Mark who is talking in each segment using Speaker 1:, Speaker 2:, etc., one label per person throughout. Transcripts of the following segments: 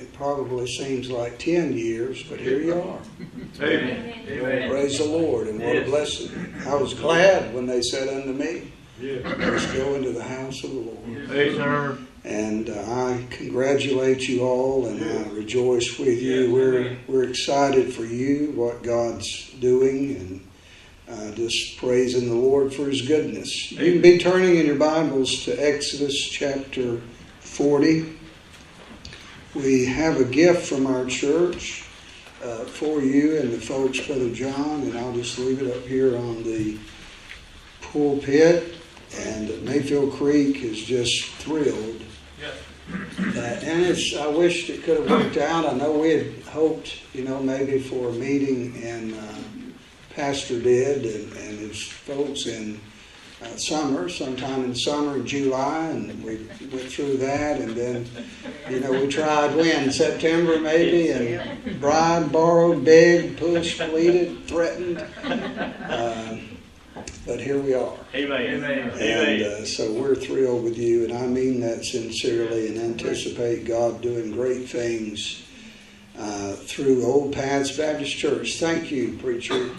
Speaker 1: It probably seems like 10 years, but here you are.
Speaker 2: Amen. Amen.
Speaker 1: Praise the Lord, and what a blessing. I was glad when they said unto me,
Speaker 2: Yes.
Speaker 1: Let's go into the house of the Lord.
Speaker 2: Yes.
Speaker 1: And uh, I congratulate you all, and I rejoice with you.
Speaker 2: Yes,
Speaker 1: We're we're excited for you, what God's doing, and uh, just praising the Lord for His goodness. You can be turning in your Bibles to Exodus chapter forty. We have a gift from our church uh, for you and the folks, Brother John, and I'll just leave it up here on the pulpit. And Mayfield Creek is just thrilled that, and it's, I wished it could have worked out. I know we had hoped, you know, maybe for a meeting and uh, Pastor did and, and his folks in uh, summer, sometime in summer in July, and we went through that. And then, you know, we tried when September maybe, and bribed, borrowed, begged, pushed, pleaded, threatened. Uh, but here we are.
Speaker 2: Amen.
Speaker 1: And
Speaker 2: Amen.
Speaker 1: uh, so we're thrilled with you, and I mean that sincerely, and anticipate God doing great things uh, through Old Paths Baptist Church. Thank you, preacher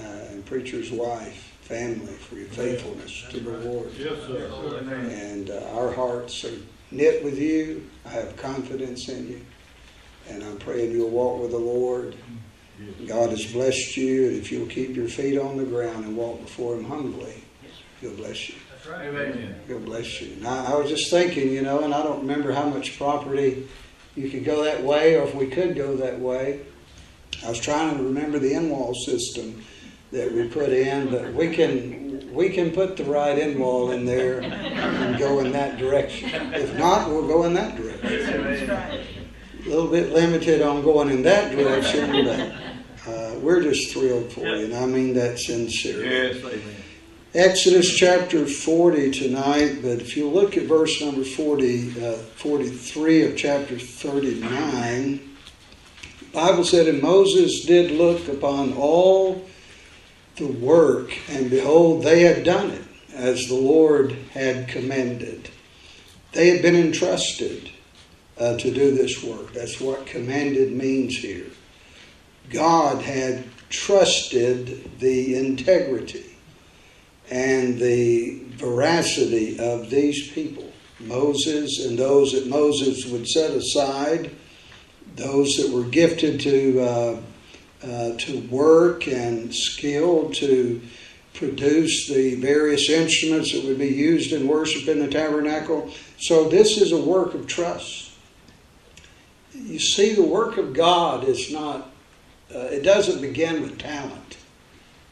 Speaker 1: uh, and preacher's wife, family, for your faithfulness to the Lord.
Speaker 2: Yes, sir.
Speaker 1: And uh, our hearts are knit with you. I have confidence in you, and I'm praying you'll walk with the Lord. God has blessed you, and if you'll keep your feet on the ground and walk before Him humbly, He'll bless you.
Speaker 2: That's right. Amen.
Speaker 1: God bless you. And I, I was just thinking, you know, and I don't remember how much property you could go that way, or if we could go that way. I was trying to remember the in-wall system that we put in, but we can we can put the right end wall in there and go in that direction. If not, we'll go in that direction. A little bit limited on going in that direction, but uh, we're just thrilled for you, and I mean that sincerely.
Speaker 2: Yes, amen.
Speaker 1: Exodus chapter 40 tonight, but if you look at verse number 40, uh, 43 of chapter 39, the Bible said, And Moses did look upon all the work, and behold, they had done it, as the Lord had commanded. They had been entrusted uh, to do this work. That's what commanded means here. God had trusted the integrity and the veracity of these people, Moses and those that Moses would set aside, those that were gifted to uh, uh, to work and skill to produce the various instruments that would be used in worship in the tabernacle. So this is a work of trust. You see, the work of God is not. Uh, it doesn't begin with talent.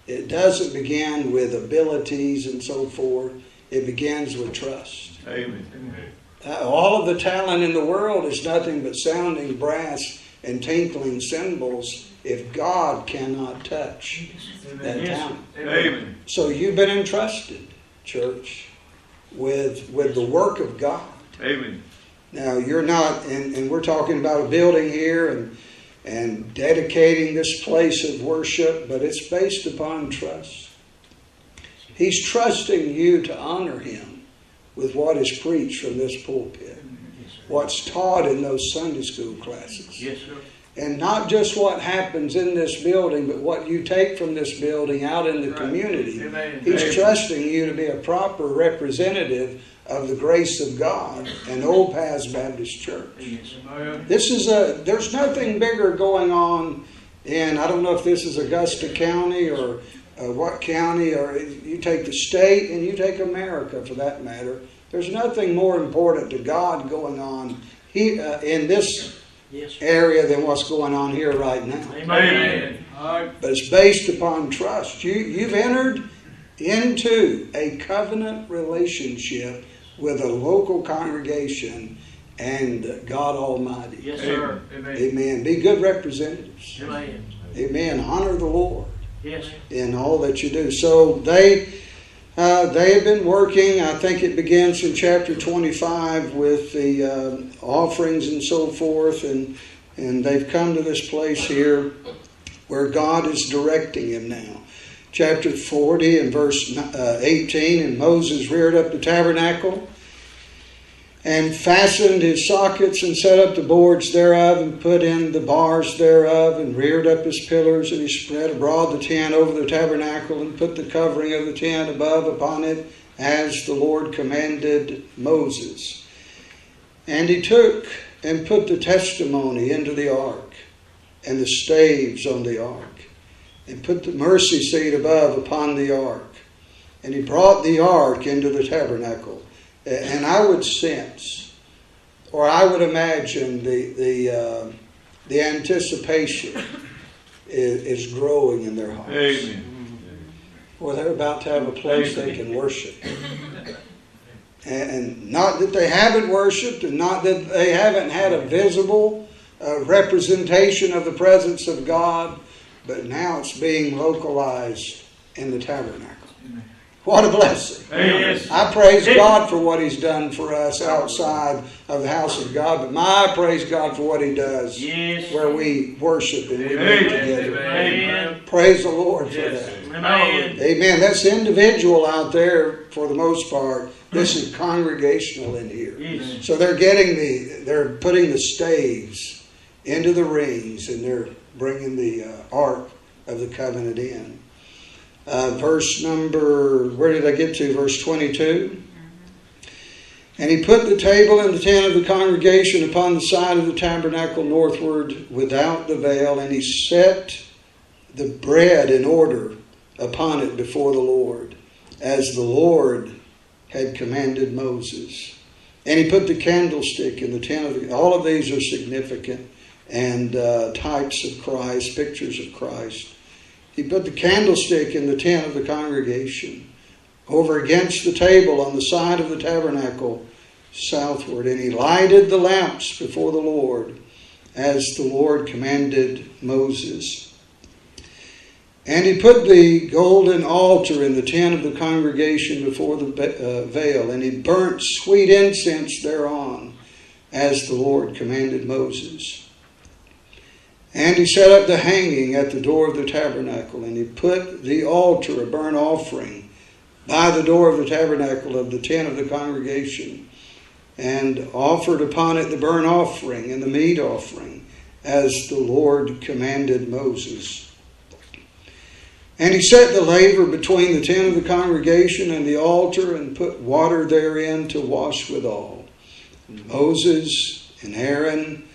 Speaker 1: It doesn't begin with abilities and so forth. It begins with trust.
Speaker 2: Amen.
Speaker 1: Uh, all of the talent in the world is nothing but sounding brass and tinkling cymbals if God cannot touch that talent.
Speaker 2: Amen.
Speaker 1: So you've been entrusted, church, with with the work of God.
Speaker 2: Amen.
Speaker 1: Now you're not, and, and we're talking about a building here and and dedicating this place of worship, but it's based upon trust. He's trusting you to honor him with what is preached from this pulpit, what's taught in those Sunday school classes.
Speaker 2: Yes, sir.
Speaker 1: And not just what happens in this building, but what you take from this building out in the
Speaker 2: Right.
Speaker 1: community.
Speaker 2: Amen.
Speaker 1: He's trusting you to be a proper representative of the grace of God and Old Paths Baptist Church.
Speaker 2: Amen.
Speaker 1: This is a there's nothing bigger going on in I don't know if this is Augusta County or uh, what county or you take the state and you take America for that matter. There's nothing more important to God going on he, uh, in this
Speaker 3: Yes.
Speaker 1: area than what's going on here right now.
Speaker 2: Amen. All right.
Speaker 1: But it's based upon trust. You you've entered into a covenant relationship with a local congregation and God Almighty.
Speaker 3: Yes, sir.
Speaker 2: Amen.
Speaker 1: Amen. Be good representatives.
Speaker 3: Amen.
Speaker 1: Amen. Honor the Lord
Speaker 3: Yes.
Speaker 1: in all that you do. So they uh, they have been working. I think it begins in chapter 25 with the uh, offerings and so forth, and and they've come to this place here where God is directing him now. Chapter 40 and verse uh, 18, and Moses reared up the tabernacle and fastened his sockets and set up the boards thereof and put in the bars thereof and reared up his pillars and he spread abroad the tent over the tabernacle and put the covering of the tent above upon it as the Lord commanded Moses. And he took and put the testimony into the ark and the staves on the ark and put the mercy seat above upon the ark. And he brought the ark into the tabernacle and I would sense, or I would imagine, the the uh, the anticipation is, is, growing in their hearts.
Speaker 2: Amen.
Speaker 1: Or they're about to have a place they can worship. And not that they haven't worshiped, and not that they haven't had a visible uh, representation of the presence of God, but now it's being localized in the tabernacle. What a blessing.
Speaker 2: Yes.
Speaker 1: I praise God for what He's done for us outside of the house of God, but my praise God for what He does
Speaker 3: yes.
Speaker 1: where we worship and we meet together.
Speaker 3: Amen.
Speaker 1: Praise the Lord for that.
Speaker 3: Amen.
Speaker 1: Amen. That's individual out there for the most part. This is congregational in here.
Speaker 3: Yes.
Speaker 1: So they're getting the, they're putting the staves into the rings and they're bringing the uh, ark of the covenant in. Uh, verse number, where did I get to? Verse 22. And he put the table and the tent of the congregation upon the side of the tabernacle northward without the veil, and he set the bread in order upon it before the Lord, as the Lord had commanded Moses. And he put the candlestick in the tent of the, all of these are significant and uh, types of Christ, pictures of Christ. He put the candlestick in the tent of the congregation over against the table on the side of the tabernacle southward, and he lighted the lamps before the Lord as the Lord commanded Moses. And he put the golden altar in the tent of the congregation before the uh, veil, and he burnt sweet incense thereon, as the Lord commanded Moses. And he set up the hanging at the door of the tabernacle, and he put the altar, a burnt offering, by the door of the tabernacle of the tent of the congregation, and offered upon it the burnt offering and the meat offering, as the Lord commanded Moses. And he set the laver between the tent of the congregation and the altar, and put water therein to wash withal. Moses and Aaron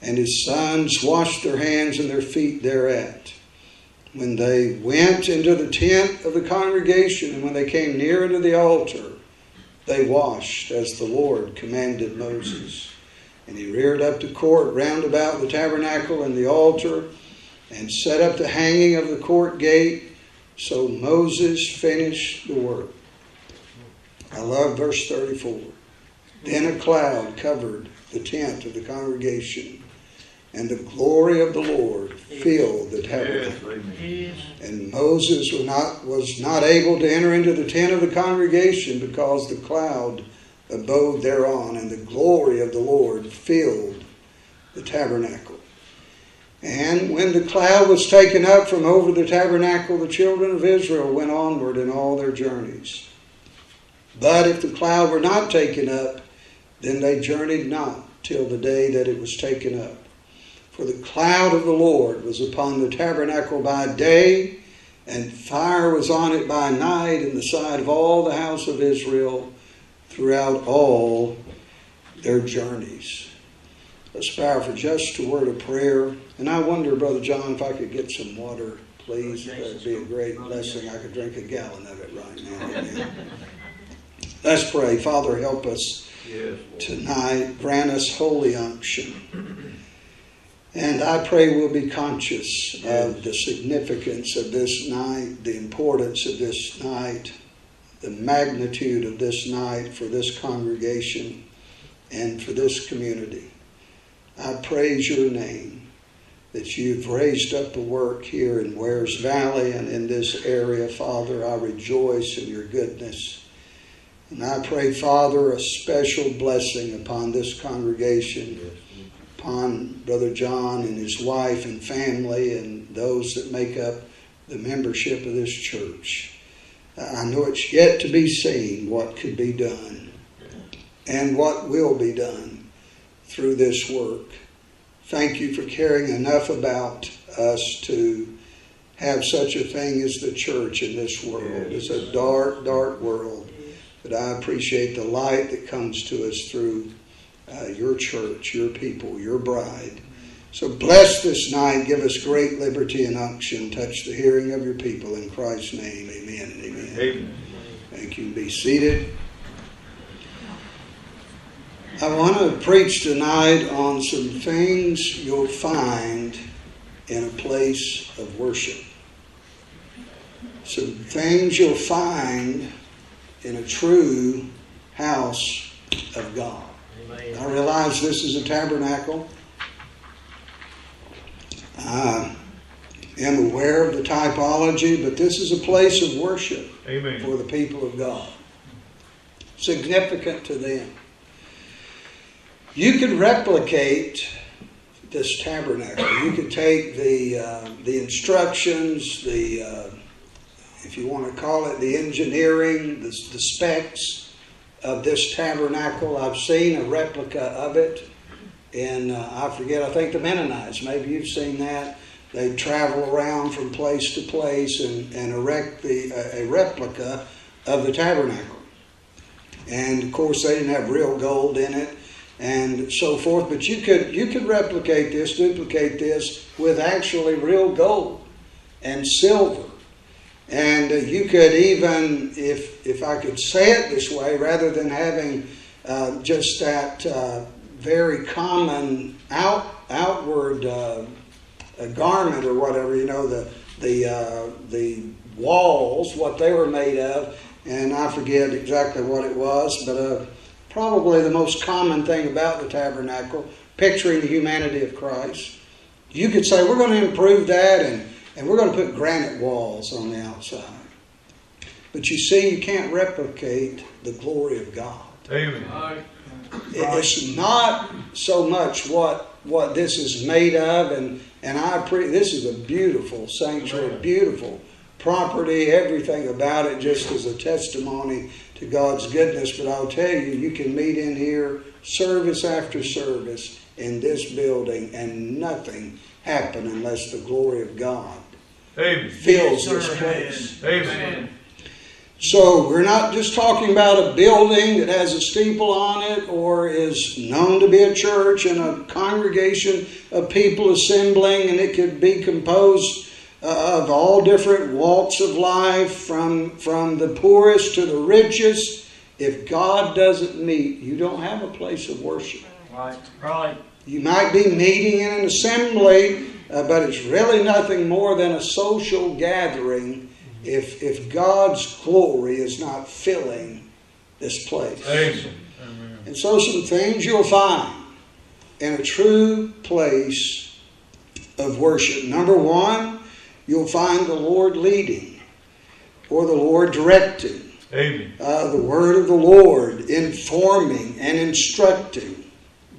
Speaker 1: and his sons washed their hands and their feet thereat. When they went into the tent of the congregation, and when they came near unto the altar, they washed as the Lord commanded Moses. And he reared up the court round about the tabernacle and the altar, and set up the hanging of the court gate. So Moses finished the work. I love verse 34. Then a cloud covered the tent of the congregation, and the glory of the Lord filled the tabernacle.
Speaker 2: Yes. Amen.
Speaker 3: Yes.
Speaker 1: And Moses was not, was not able to enter into the tent of the congregation because the cloud abode thereon, and the glory of the Lord filled the tabernacle. And when the cloud was taken up from over the tabernacle, the children of Israel went onward in all their journeys. But if the cloud were not taken up, then they journeyed not till the day that it was taken up. For the cloud of the Lord was upon the tabernacle by day, and fire was on it by night in the sight of all the house of Israel throughout all their journeys. Let's bow for just a word of prayer. And I wonder, Brother John, if I could get some water, please. Oh, That'd be a great oh, blessing. I could drink a gallon of it right now. Let's pray. Father, help us. Tonight. Grant us holy unction. And I pray we'll be conscious of the significance of this night, the importance of this night, the magnitude of this night for this congregation and for this community. I praise your name that you've raised up the work here in Wears Valley and in this area, Father. I rejoice in your goodness. And I pray, Father, a special blessing upon this congregation, upon Brother John and his wife and family, and those that make up the membership of this church. I know it's yet to be seen what could be done. and what will be done through this work. Thank you for caring enough about us to have such a thing as the church in this world. It's a dark, dark world. But I appreciate the light that comes to us through uh, your church, your people, your bride. So bless this night. Give us great liberty and unction. Touch the hearing of your people. In Christ's name, amen and amen.
Speaker 2: Amen.
Speaker 1: Thank you. Be seated. I want to preach tonight on some things you'll find in a place of worship. Some things you'll find in a true house of God. I realize this is a tabernacle. I am aware of the typology, but this is a place of worship
Speaker 2: Amen.
Speaker 1: for the people of God. Significant to them. You could replicate this tabernacle. You could take the uh, the instructions, the uh, if you want to call it the engineering, the, the specs of this tabernacle. I've seen a replica of it, and uh, I forget. I think the Mennonites. Maybe you've seen that. They travel around from place to place and, and erect the a replica of the tabernacle. And of course, they didn't have real gold in it and so forth. But you could you could replicate this, duplicate this with actually real gold and silver. And uh, you could even, if if I could say it this way, rather than having uh, just that uh, very common out outward uh, garment or whatever, you know, the the uh, the walls, what they were made of, and I forget exactly what it was, but uh, probably the most common thing about the tabernacle, picturing the humanity of Christ. You could say, we're going to improve that and, and we're going to put granite walls on the outside. But you see, you can't replicate the glory of God.
Speaker 2: Amen.
Speaker 1: It's not so much what what this is made of, and and I pre- this is a beautiful sanctuary, beautiful property, everything about it just as a testimony to God's goodness. But I'll tell you, you can meet in here service after service in this building, and nothing happen unless the glory of God
Speaker 2: Amen.
Speaker 1: fills this place.
Speaker 2: Amen.
Speaker 1: So we're not just talking about a building that has a steeple on it or is known to be a church and a congregation of people assembling, and it could be composed uh, of all different walks of life, from from the poorest to the richest. If God doesn't meet, you don't have a place of worship.
Speaker 3: Right, right.
Speaker 1: You might be meeting in an assembly, uh, but it's really nothing more than a social gathering if, if God's glory is not filling this place.
Speaker 2: Amen.
Speaker 1: And so, some things you'll find in a true place of worship. Number one, you'll find the Lord leading or the Lord directing.
Speaker 2: Amen.
Speaker 1: Uh, the word of the Lord informing and instructing.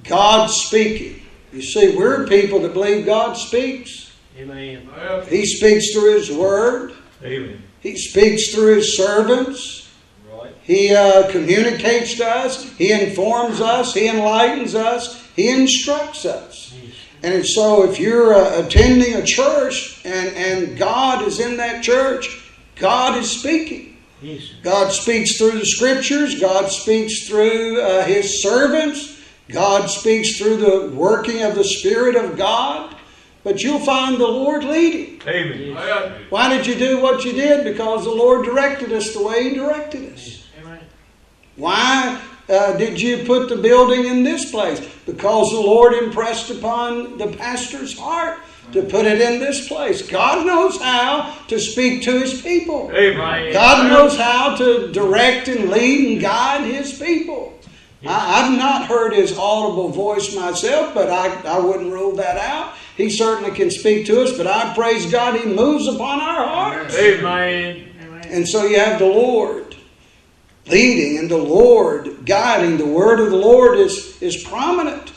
Speaker 1: God speaking. You see, we're people that believe God speaks.
Speaker 3: Amen.
Speaker 1: He speaks through His Word.
Speaker 2: Amen.
Speaker 1: He speaks through His servants.
Speaker 3: Right.
Speaker 1: He uh, communicates to us. He informs us. He enlightens us. He instructs us. And so, if you're uh, attending a church and, and God is in that church, God is speaking.
Speaker 3: Yes.
Speaker 1: God speaks through the scriptures. God speaks through uh, His servants. God speaks through the working of the Spirit of God. But you'll find the Lord leading.
Speaker 2: Amen.
Speaker 1: Why did you do what you did? Because the Lord directed us the way He directed us.
Speaker 3: Amen.
Speaker 1: Why uh, did you put the building in this place? Because the Lord impressed upon the pastor's heart to put it in this place. God knows how to speak to His people.
Speaker 2: Amen.
Speaker 1: God knows how to direct and lead and guide His people. I, I've not heard His audible voice myself, but I, I wouldn't rule that out. He certainly can speak to us, but I praise God He moves upon our hearts.
Speaker 3: Amen. Amen.
Speaker 1: And so you have the Lord leading and the Lord guiding. The word of the Lord is, is prominent.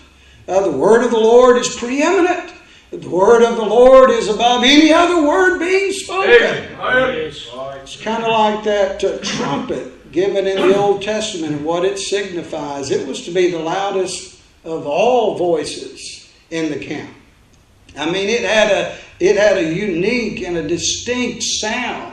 Speaker 1: Uh, the word of the Lord is preeminent. The word of the Lord is above any other word being spoken.
Speaker 2: Amen.
Speaker 1: It's kind of like that uh, trumpet given in the Old Testament and what it signifies. It was to be the loudest of all voices in the camp. I mean, it had a it had a unique and a distinct sound.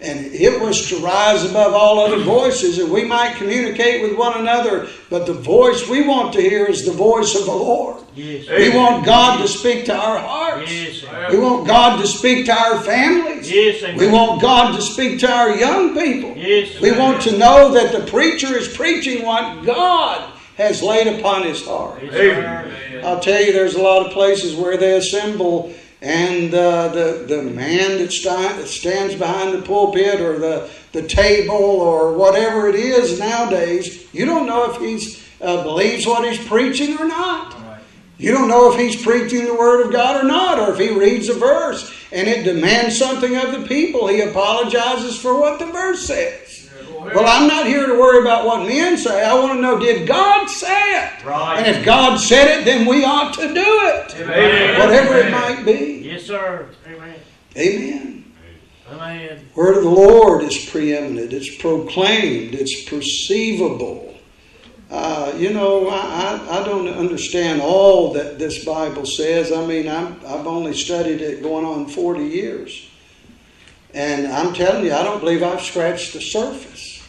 Speaker 1: And it was to rise above all other voices, and we might communicate with one another, but the voice we want to hear is the voice of the Lord.
Speaker 3: Yes.
Speaker 1: We want God to speak to our hearts.
Speaker 3: Yes.
Speaker 1: We want God to speak to our families.
Speaker 3: Yes.
Speaker 1: We want God to speak to our young people.
Speaker 3: Yes.
Speaker 1: We want to know that the preacher is preaching what God has laid upon his heart.
Speaker 3: Yes,
Speaker 2: Amen.
Speaker 1: I'll tell you, there's a lot of places where they assemble, and uh, the the man that sti- stands behind the pulpit or the the table or whatever it is nowadays, you don't know if he uh, believes what he's preaching or not. You don't know if he's preaching the word of God or not, or if he reads a verse and it demands something of the people. He apologizes for what the verse says. Well, I'm not here to worry about what men say. I want to know, did God say it?
Speaker 3: Right.
Speaker 1: And if God said it, then we ought to do it.
Speaker 2: Amen.
Speaker 1: Whatever it might be.
Speaker 3: Yes, sir. Amen.
Speaker 1: Amen.
Speaker 3: Amen.
Speaker 1: Word of the Lord is preeminent. It's proclaimed. It's perceivable. Uh, you know, I, I, I don't understand all that this Bible says. I mean, I'm, I've only studied it going on 40 years. And I'm telling you, I don't believe I've scratched the surface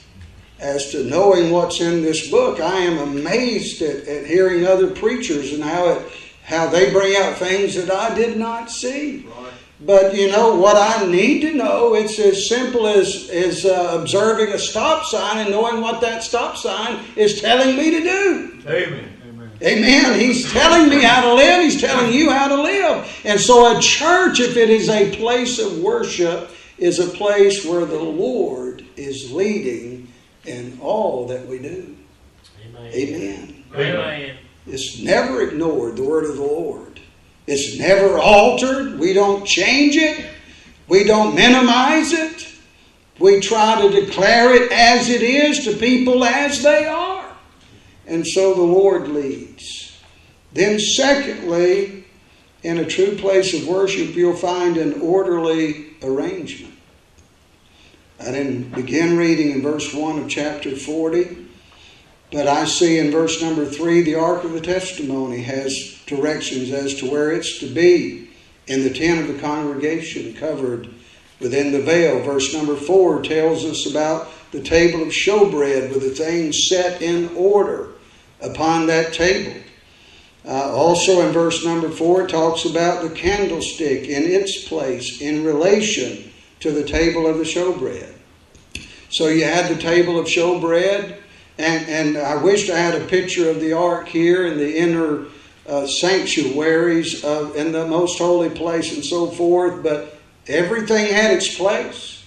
Speaker 1: as to knowing what's in this book. I am amazed at, at hearing other preachers and how it how they bring out things that I did not see. But you know what I need to know? It's as simple as as uh, observing a stop sign and knowing what that stop sign is telling me to do.
Speaker 2: Amen.
Speaker 1: Amen. He's telling me how to live. He's telling you how to live. And so a church, if it is a place of worship, is a place where the Lord is leading in all that we do.
Speaker 3: Amen.
Speaker 1: Amen.
Speaker 3: Amen.
Speaker 1: It's never ignored, the word of the Lord. It's never altered. We don't change it. We don't minimize it. We try to declare it as it is to people as they are. And so the Lord leads. Then, secondly, in a true place of worship, you'll find an orderly arrangement. I didn't begin reading in verse 1 of chapter 40. But I see in verse number three, the Ark of the Testimony has directions as to where it's to be in the tent of the congregation covered within the veil. Verse number four tells us about the table of showbread with the things set in order upon that table. Uh, also in verse number four, it talks about the candlestick in its place in relation to the table of the showbread. So you had the table of showbread. And, and I wished I had a picture of the ark here in the inner uh, sanctuaries of, in the most holy place and so forth, but everything had its place.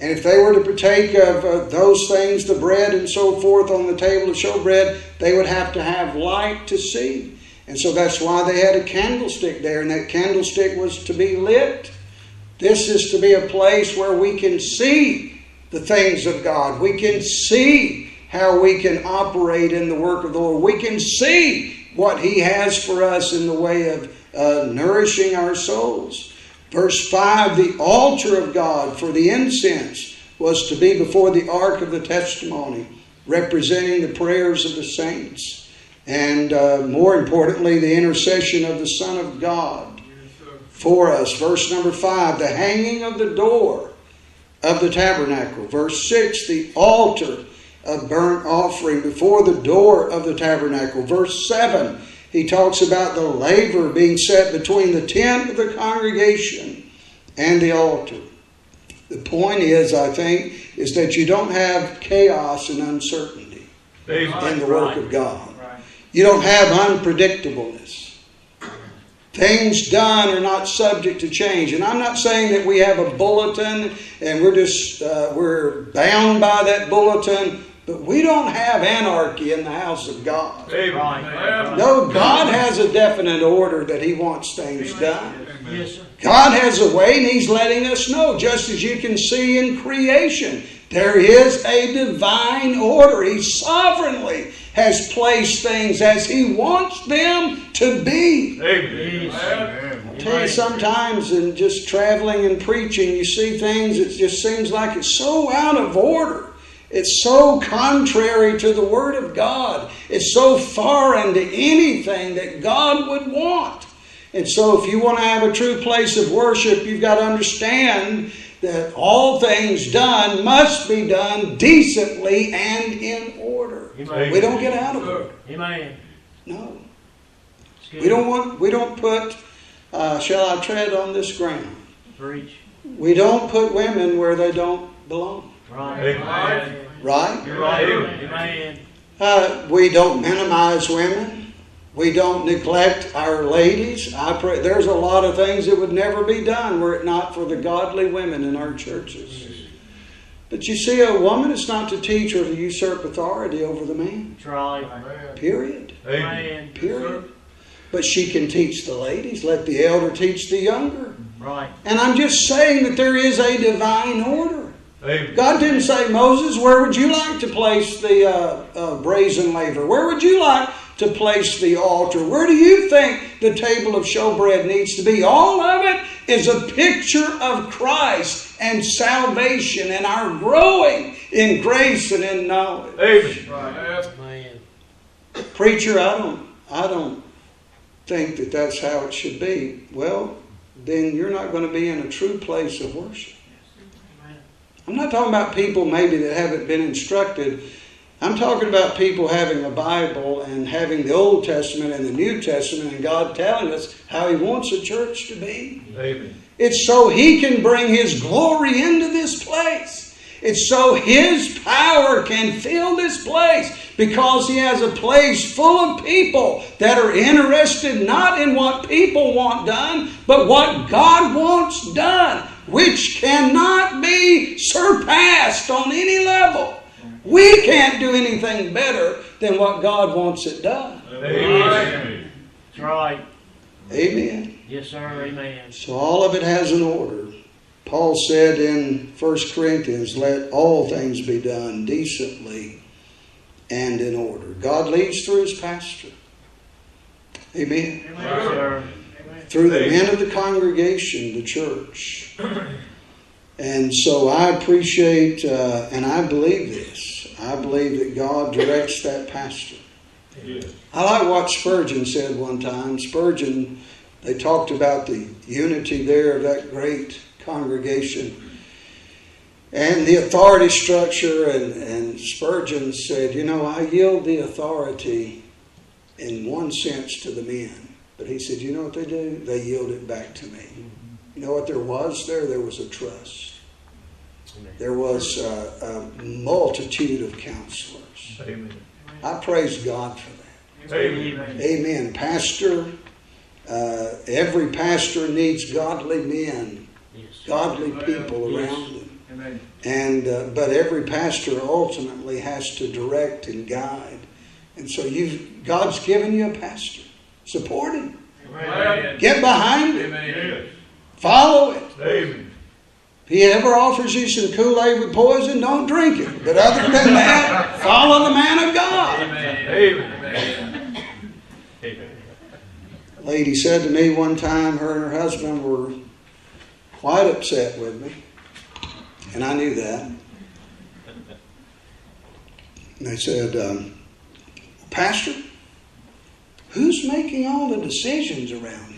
Speaker 1: And if they were to partake of uh, those things, the bread and so forth on the table of showbread, they would have to have light to see. And so that's why they had a candlestick there, and that candlestick was to be lit. This is to be a place where we can see the things of God. We can see how we can operate in the work of the Lord. We can see what He has for us in the way of uh, nourishing our souls. Verse 5 The altar of God for the incense was to be before the ark of the testimony, representing the prayers of the saints. And uh, more importantly, the intercession of the Son of God for us. Verse number 5 The hanging of the door of the tabernacle. Verse 6 The altar of burnt offering before the door of the tabernacle. Verse 7, he talks about the laver being set between the tent of the congregation and the altar. The point is, I think, is that you don't have chaos and uncertainty in the work of God. You don't have unpredictableness. Things done are not subject to change. And I'm not saying that we have a bulletin and we're just uh, we're bound by that bulletin. But we don't have anarchy in the house of God.
Speaker 2: Amen.
Speaker 1: No, God has a definite order that He wants things done.
Speaker 3: Yes.
Speaker 1: God has a way, and He's letting us know, just as you can see in creation. There is a divine order. He sovereignly has placed things as He wants them to be.
Speaker 2: Amen.
Speaker 1: I tell you, sometimes in just traveling and preaching, you see things, it just seems like it's so out of order. It's so contrary to the Word of God. It's so foreign to anything that God would want. And so, if you want to have a true place of worship, you've got to understand that all things done must be done decently and in order.
Speaker 3: Amen.
Speaker 1: We don't get out of it.
Speaker 3: Amen.
Speaker 1: No. We don't want we don't put uh, shall I tread on this ground?
Speaker 3: Preach.
Speaker 1: We don't put women where they don't belong.
Speaker 3: Right.
Speaker 2: Amen.
Speaker 1: Right?
Speaker 3: You're right.
Speaker 2: Amen.
Speaker 3: Amen.
Speaker 1: Uh, we don't minimize women. We don't neglect our ladies. I pray there's a lot of things that would never be done were it not for the godly women in our churches. But you see, a woman is not to teach or to usurp authority over the man.
Speaker 3: Right.
Speaker 1: Period.
Speaker 3: Amen.
Speaker 1: Period. But she can teach the ladies. Let the elder teach the younger.
Speaker 3: Right.
Speaker 1: And I'm just saying that there is a divine order.
Speaker 2: Amen.
Speaker 1: God didn't say, Moses, where would you like to place the uh, uh, brazen laver? Where would you like to place the altar? Where do you think the table of showbread needs to be? All of it is a picture of Christ and salvation and our growing in grace and in knowledge.
Speaker 2: Amen. Right.
Speaker 3: Amen.
Speaker 1: Preacher, I don't, I don't think that that's how it should be. Well, then you're not going to be in a true place of worship. I'm not talking about people maybe that haven't been instructed. I'm talking about people having a Bible and having the Old Testament and the New Testament and God telling us how He wants a church to be.
Speaker 2: Amen.
Speaker 1: It's so He can bring His glory into this place. It's so His power can fill this place because He has a place full of people that are interested not in what people want done, but what God wants done, which cannot be surpassed on any level. We can't do anything better than what God wants it done.
Speaker 2: Amen.
Speaker 3: That's right.
Speaker 1: Amen.
Speaker 3: Yes, sir. Amen.
Speaker 1: So all of it has an order. Paul said in 1 Corinthians, let all things be done decently and in order. God leads through his pastor. Amen.
Speaker 3: Yes, sir.
Speaker 1: Through the men of the congregation, the church. And so I appreciate uh, and I believe this. I believe that God directs that pastor.
Speaker 2: Yes.
Speaker 1: I like what Spurgeon said one time. Spurgeon, they talked about the unity there of that great congregation and the authority structure. And, and Spurgeon said, You know, I yield the authority in one sense to the men. But he said, You know what they do? They yield it back to me. You know what there was there? There was a trust. There was a, a multitude of counselors.
Speaker 2: Amen.
Speaker 1: I praise God for that.
Speaker 2: Amen.
Speaker 1: Amen. Pastor, uh, every pastor needs godly men,
Speaker 3: Yes.
Speaker 1: godly people
Speaker 3: Yes.
Speaker 1: around them.
Speaker 2: Amen.
Speaker 1: And uh, but every pastor ultimately has to direct and guide. And so you've God's given you a pastor. Support him.
Speaker 2: Amen.
Speaker 1: Get behind him.
Speaker 2: Amen.
Speaker 1: Follow it.
Speaker 2: Amen.
Speaker 1: If he ever offers you some Kool-Aid with poison, don't drink it. But other than that, follow the man of God.
Speaker 2: Amen. Amen. Amen.
Speaker 1: A lady said to me one time, her and her husband were quite upset with me, and I knew that. And they said, um, Pastor, who's making all the decisions around?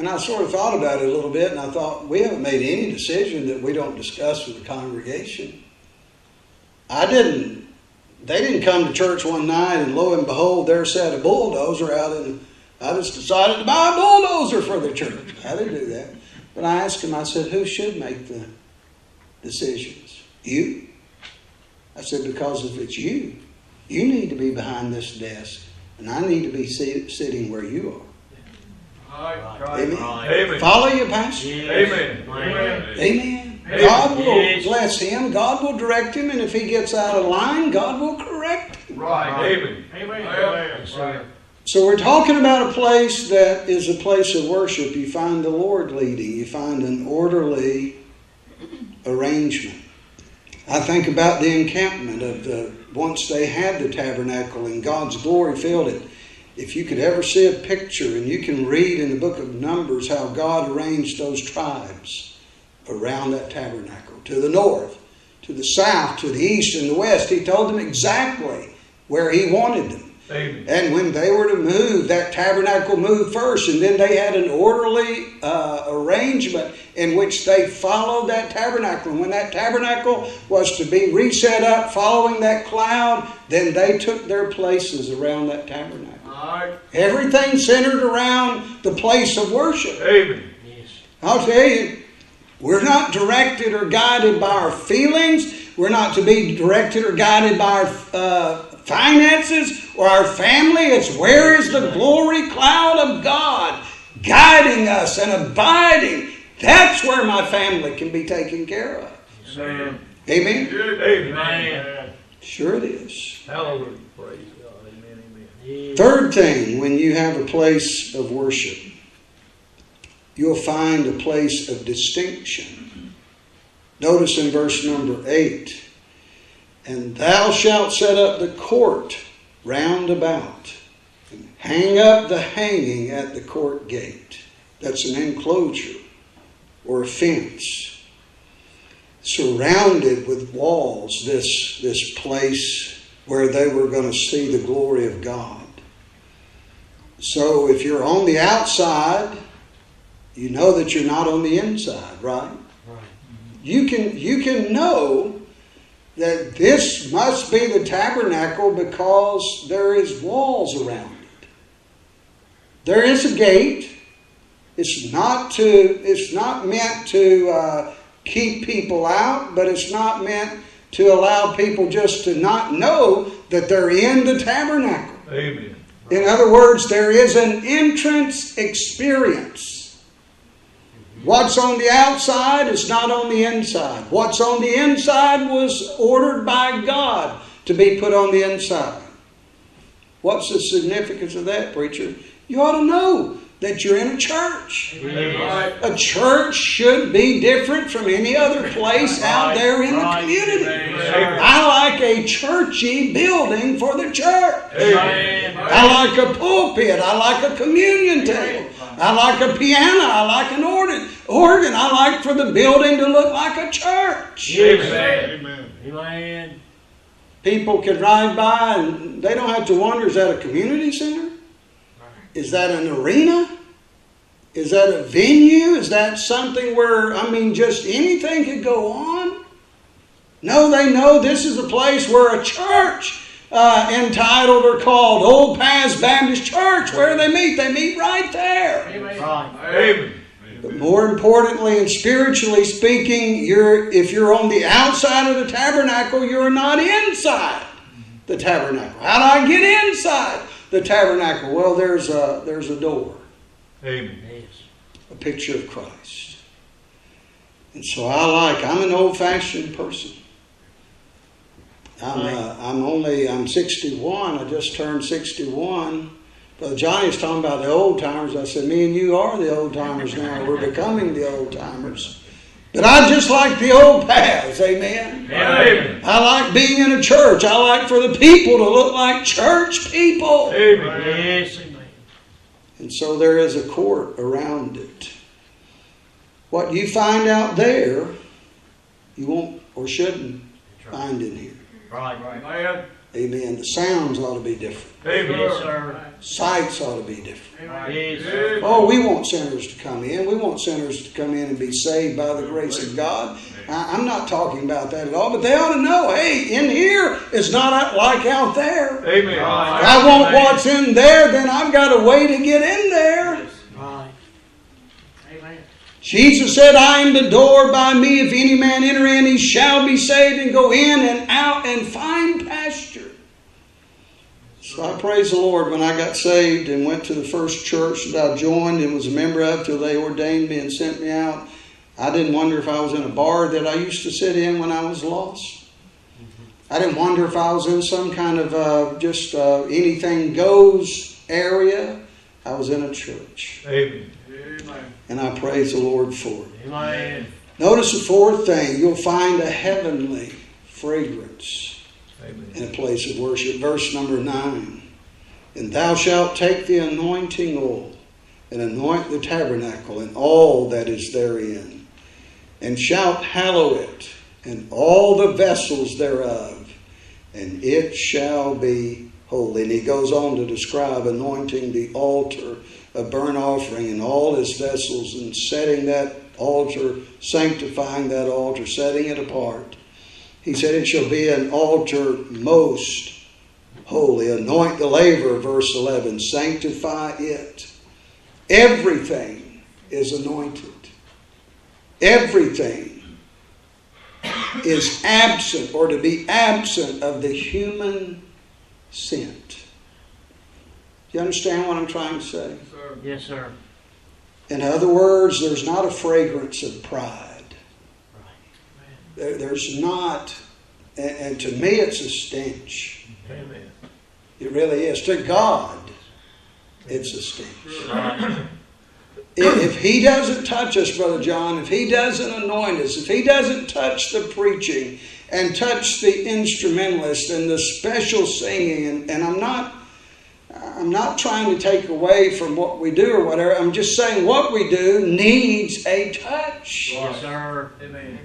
Speaker 1: And I sort of thought about it a little bit, and I thought, we haven't made any decision that we don't discuss with the congregation. I didn't, they didn't come to church one night, and lo and behold, there sat a bulldozer out in I just decided to buy a bulldozer for the church. I didn't do that. But I asked him, I said, who should make the decisions? You? I said, because if it's you, you need to be behind this desk, and I need to be sit- sitting where you
Speaker 2: Right.
Speaker 1: Amen.
Speaker 2: Amen.
Speaker 1: Follow your pastor.
Speaker 2: Amen.
Speaker 3: Amen.
Speaker 1: Amen.
Speaker 2: Amen.
Speaker 1: God will bless him. God will direct him, and if he gets out of line, God will correct him.
Speaker 2: Right. Amen.
Speaker 3: Amen.
Speaker 2: Amen.
Speaker 1: So we're talking about a place that is a place of worship. You find the Lord leading. You find an orderly arrangement. I think about the encampment of the once they had the tabernacle and God's glory filled it. If you could ever see a picture, and you can read in the book of Numbers how God arranged those tribes around that tabernacle. To the north to the south, to the east, and the west. He told them exactly where he wanted them.
Speaker 2: Amen.
Speaker 1: And when they were to move, that tabernacle moved first, and then they had an orderly uh, arrangement in which they followed that tabernacle. And when that tabernacle was to be reset up following that cloud, then they took their places around that tabernacle.
Speaker 2: All right.
Speaker 1: Everything centered around the place of worship.
Speaker 2: Amen.
Speaker 3: Yes.
Speaker 1: I'll tell you, we're not directed or guided by our feelings. We're not to be directed or guided by our uh, finances or our family. It's where is the glory cloud of God guiding us and abiding. That's where my family can be taken care of.
Speaker 3: Sir.
Speaker 1: Amen?
Speaker 2: Amen.
Speaker 3: Amen.
Speaker 1: Sure it is.
Speaker 2: Hallelujah. Praise God. Amen. Amen.
Speaker 3: Yes.
Speaker 1: Third thing, when you have a place of worship, you'll find a place of distinction. Notice in verse number 8 And thou shalt set up the court round about, and hang up the hanging at the court gate. That's an enclosure or a fence. Surrounded with walls, this, this place where they were going to see the glory of God. So if you're on the outside, you know that you're not on the inside, right?
Speaker 3: Right.
Speaker 1: You can you can know that this must be the tabernacle because there is walls around it. There is a gate. It's not to it's not meant to uh, keep people out, but it's not meant to allow people just to not know that they're in the tabernacle.
Speaker 2: Amen.
Speaker 1: In other words, there is an entrance experience. What's on the outside is not on the inside. What's on the inside was ordered by God to be put on the inside. What's the significance of that, preacher? You ought to know that you're in a church.
Speaker 2: Amen.
Speaker 1: A church should be different from any other place out there in the community.
Speaker 2: Amen.
Speaker 1: I like a churchy building for the church.
Speaker 2: Amen.
Speaker 1: I like a pulpit. I like a communion table. I like a piano. I like an organ. Organ. I like for the building to look like a church.
Speaker 2: Amen.
Speaker 3: Amen.
Speaker 1: People can ride by and they don't have to wonder: is that a community center? Is that an arena? Is that a venue? Is that something where I mean, just anything could go on? No, they know this is a place where a church uh, entitled or called Old Paths Baptist Church. Where they meet? They meet right there.
Speaker 3: Right.
Speaker 2: Amen.
Speaker 1: But more importantly and spiritually speaking, you're if you're on the outside of the tabernacle, you're not inside the tabernacle. How do I get inside the tabernacle? Well, there's a there's a door,
Speaker 2: Amen.
Speaker 3: Yes.
Speaker 1: a picture of Christ. And so I like. I'm an old-fashioned person. I'm uh, I'm only I'm 61. I just turned 61. Brother Johnny was talking about the old timers. I said, me and you are the old timers now. We're becoming the old timers. But I just like the old paths, amen.
Speaker 2: Amen.
Speaker 1: I like being in a church. I like for the people to look like church people.
Speaker 2: Amen.
Speaker 3: Yes. Amen.
Speaker 1: And so there is a court around it. What you find out there, you won't or shouldn't find in here.
Speaker 3: Right, right.
Speaker 2: Amen.
Speaker 1: Amen. The sounds ought to be different.
Speaker 2: Amen.
Speaker 3: Yes, sir.
Speaker 1: Sights ought to be different.
Speaker 3: Yes, sir.
Speaker 1: Oh, we want sinners to come in. We want sinners to come in and be saved by the grace of God. I, I'm not talking about that at all, but they ought to know hey, in here is not like out there.
Speaker 2: Amen.
Speaker 1: If I want what's in there, then I've got a way to get in there.
Speaker 3: Right. Amen.
Speaker 1: Jesus said, I am the door by me. If any man enter in, he shall be saved and go in and out and find pasture. So I praise the Lord when I got saved and went to the first church that I joined and was a member of till they ordained me and sent me out. I didn't wonder if I was in a bar that I used to sit in when I was lost. I didn't wonder if I was in some kind of uh, just uh, anything goes area. I was in a church.
Speaker 2: Amen.
Speaker 1: And I praise the Lord for it.
Speaker 3: Amen.
Speaker 1: Notice the fourth thing you'll find a heavenly fragrance
Speaker 2: Amen.
Speaker 1: in a place of worship. Verse number nine. And thou shalt take the anointing oil and anoint the tabernacle and all that is therein, and shalt hallow it and all the vessels thereof, and it shall be holy. And he goes on to describe anointing the altar of burnt offering and all his vessels and setting that altar, sanctifying that altar, setting it apart. He said, It shall be an altar most holy. Anoint the laver, verse 11. Sanctify it. Everything is anointed. Everything is absent or to be absent of the human scent. Do you understand what I'm trying to say?
Speaker 3: Yes, sir.
Speaker 1: In other words, there's not a fragrance of pride. There, there's not, and, and to me, it's a stench.
Speaker 2: Amen.
Speaker 1: It really is. To God, it's a stench. If, He doesn't touch us, Brother John, if He doesn't anoint us, if He doesn't touch the preaching and touch the instrumentalist and the special singing, and, and I'm not. I'm not trying to take away from what we do or whatever. I'm just saying what we do needs a touch.
Speaker 3: Yes, sir. Amen.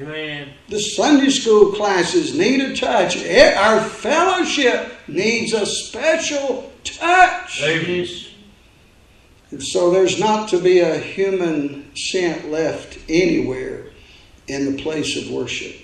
Speaker 3: Amen.
Speaker 1: The Sunday school classes need a touch. Our fellowship needs a special touch.
Speaker 2: Amen.
Speaker 1: And so there's not to be a human scent left anywhere in the place of worship.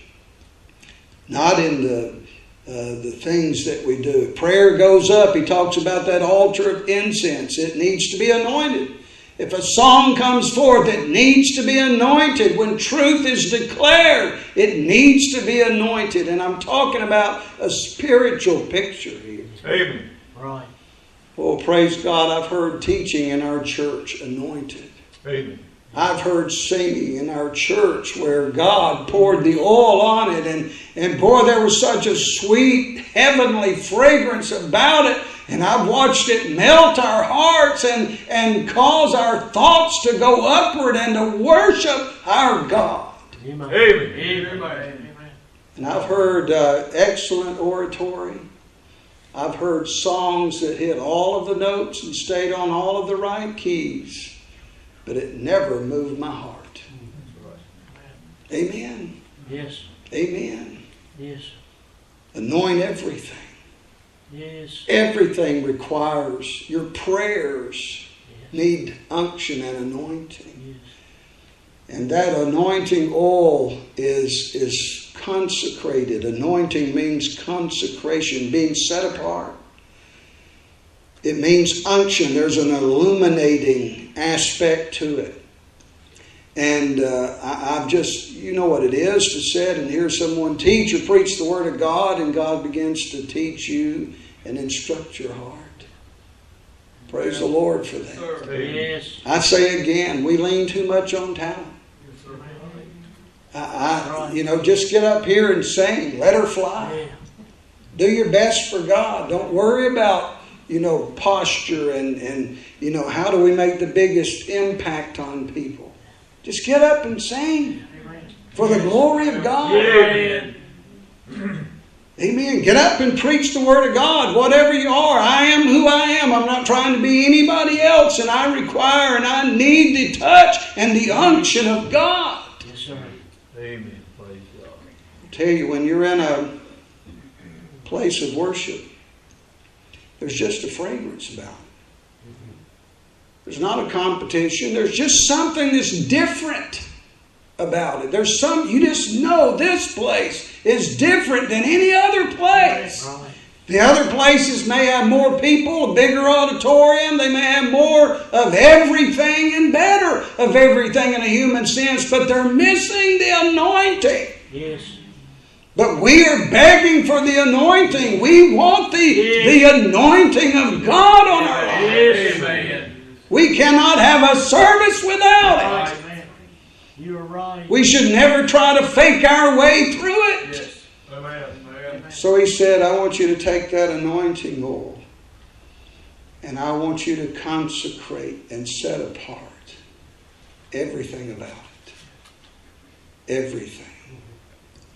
Speaker 1: Not in the uh, the things that we do. Prayer goes up. He talks about that altar of incense. It needs to be anointed. If a song comes forth, it needs to be anointed. When truth is declared, it needs to be anointed. And I'm talking about a spiritual picture here.
Speaker 2: Amen.
Speaker 3: Right.
Speaker 1: Oh, praise God, I've heard teaching in our church anointed.
Speaker 2: Amen.
Speaker 1: I've heard singing in our church where God poured the oil on it, and, and boy, there was such a sweet, heavenly fragrance about it. And I've watched it melt our hearts and, and cause our thoughts to go upward and to worship our God.
Speaker 3: Amen.
Speaker 2: Amen.
Speaker 3: Amen.
Speaker 1: And I've heard uh, excellent oratory. I've heard songs that hit all of the notes and stayed on all of the right keys, but it never moved my heart. Amen.
Speaker 3: Yes.
Speaker 1: Amen.
Speaker 3: Yes.
Speaker 1: Anoint everything.
Speaker 3: Yes.
Speaker 1: Everything requires your prayers need unction and anointing.
Speaker 3: Yes.
Speaker 1: And that anointing oil is, is consecrated. Anointing means consecration, being set apart. It means unction. There's an illuminating aspect to it. And uh, I, I've just, you know what it is to sit and hear someone teach or preach the Word of God, and God begins to teach you and instruct your heart. Praise the Lord for that.
Speaker 3: Yes.
Speaker 1: I say again, we lean too much on talent. I, I, you know, just get up here and sing. Let her fly. Do your best for God. Don't worry about, you know, posture and, and, you know, how do we make the biggest impact on people. Just get up and sing for the glory of God.
Speaker 3: Amen.
Speaker 1: Amen. Get up and preach the Word of God, whatever you are. I am who I am. I'm not trying to be anybody else, and I require and I need the touch and the unction of God.
Speaker 3: Yes, sir.
Speaker 2: Amen. Praise God.
Speaker 1: I tell you, when you're in a place of worship, there's just a fragrance about it. There's not a competition. There's just something that's different about it. There's some, you just know this place is different than any other place.
Speaker 3: Right.
Speaker 1: The other places may have more people, a bigger auditorium, they may have more of everything and better of everything in a human sense, but they're missing the anointing.
Speaker 3: Yes.
Speaker 1: But we are begging for the anointing. We want the, the anointing of God on our lives.
Speaker 3: Yes.
Speaker 1: We cannot have a service without it.
Speaker 3: Amen. You are right.
Speaker 1: We should never try to fake our way through it.
Speaker 2: Yes. Amen. Amen.
Speaker 1: So he said, I want you to take that anointing oil and I want you to consecrate and set apart everything about it. Everything.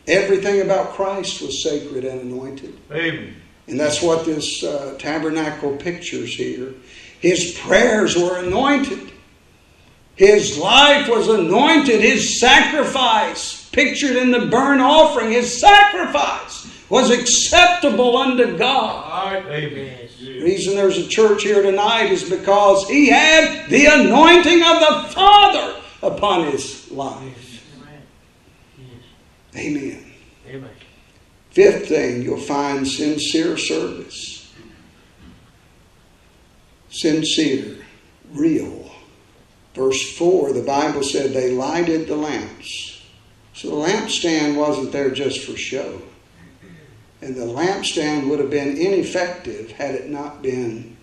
Speaker 1: Everything about Christ was sacred and anointed.
Speaker 2: Amen.
Speaker 1: And that's what this uh, tabernacle pictures here. His prayers were anointed. His life was anointed. His sacrifice pictured in the burnt offering. His sacrifice was acceptable unto God.
Speaker 2: Amen.
Speaker 1: The reason there's a church here tonight is because he had the anointing of the Father upon his life.
Speaker 3: Amen.
Speaker 1: Amen. Fifth thing, you'll find sincere service. Sincere, real. Verse 4, the Bible said they lighted the lamps. So the lampstand wasn't there just for show. And the lampstand would have been ineffective had it not been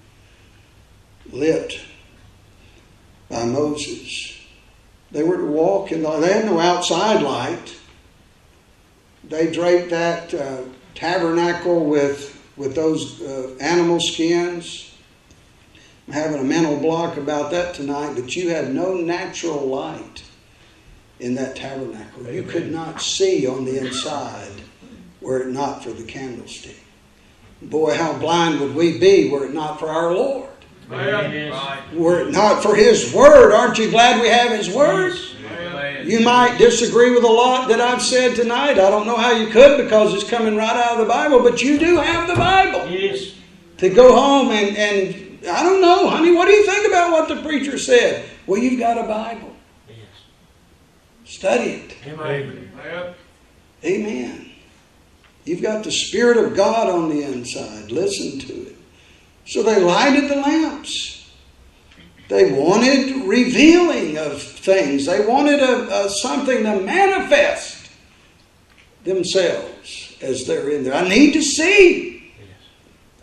Speaker 1: lit by Moses. They were to walk in the, they had no outside light. They draped that uh, tabernacle with, with those uh, animal skins. I'm having a mental block about that tonight, but you had no natural light in that tabernacle. You could not see on the inside were it not for the candlestick. Boy, how blind would we be were it not for our Lord?
Speaker 2: Amen.
Speaker 1: Were it not for His Word? Aren't you glad we have His Word?
Speaker 2: Amen.
Speaker 1: You might disagree with a lot that I've said tonight. I don't know how you could because it's coming right out of the Bible, but you do have the Bible
Speaker 3: Yes.
Speaker 1: to go home and, and I don't know, honey, what do you think about what the preacher said? Well, you've got a Bible.
Speaker 3: Yes.
Speaker 1: Study it.
Speaker 3: Amen.
Speaker 2: Amen.
Speaker 1: Amen. You've got the Spirit of God on the inside. Listen to it. So they lighted the lamps. They wanted revealing of things. They wanted a, a, something to manifest themselves as they're in there. I need to see.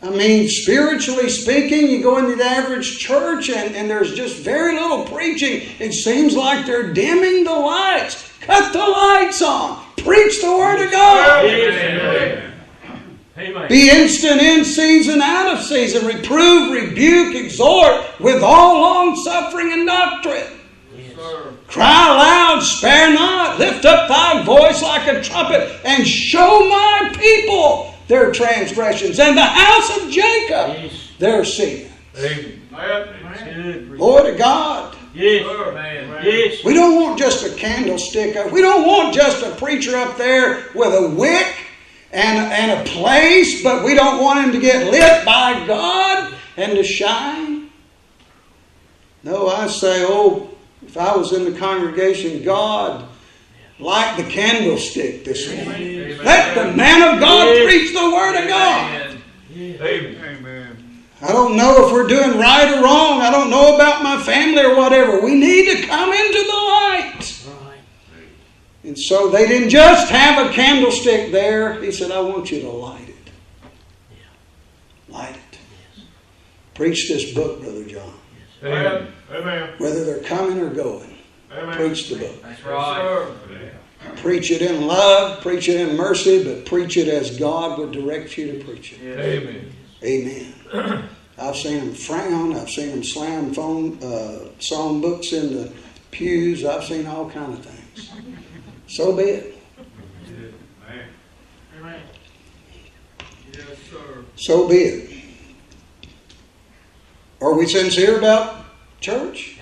Speaker 1: I mean, spiritually speaking, you go into the average church and, and there's just very little preaching. It seems like they're dimming the lights. Cut the lights on. Preach the Word of God.
Speaker 2: Amen.
Speaker 3: Amen.
Speaker 1: Be instant in season, out of season. Reprove, rebuke, exhort with all long suffering and doctrine. Cry aloud, spare not. Lift up thy voice like a trumpet and show my people their transgressions and the house of Jacob
Speaker 3: Yes.
Speaker 1: their sin.
Speaker 2: Amen.
Speaker 3: Good.
Speaker 1: Glory God.
Speaker 3: Yes.
Speaker 2: Amen.
Speaker 3: Yes.
Speaker 1: We don't want just a candlestick. up- We don't want just a preacher up there with a wick and, and a place, but we don't want him to get lit by God and to shine. No, I say, oh, if I was in the congregation, God, light the candlestick this morning.
Speaker 2: Amen.
Speaker 1: Let the man of God
Speaker 3: Yes.
Speaker 1: preach the word of God.
Speaker 2: Amen.
Speaker 3: Yes.
Speaker 2: Amen. Amen.
Speaker 1: I don't know if we're doing right or wrong. I don't know about my family or whatever. We need to come into the light. And so they didn't just have a candlestick there. He said, I want you to light it. Light it. Preach this book, Brother John.
Speaker 2: Amen. Amen.
Speaker 1: Whether they're coming or going,
Speaker 2: Amen.
Speaker 1: preach the book.
Speaker 2: That's right.
Speaker 1: Preach it in love, preach it in mercy, but preach it as God would direct you to preach it.
Speaker 2: Amen.
Speaker 1: Amen. I've seen them frown. I've seen them slam phone, uh, psalm books in the pews. I've seen all kind of things. So be it.
Speaker 2: Amen.
Speaker 3: Amen.
Speaker 2: Yes, sir.
Speaker 1: So be it. Are we sincere about church?